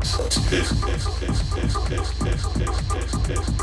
Kiss, kiss, kiss, kiss, kiss, kiss, kiss, kiss, kiss, kiss.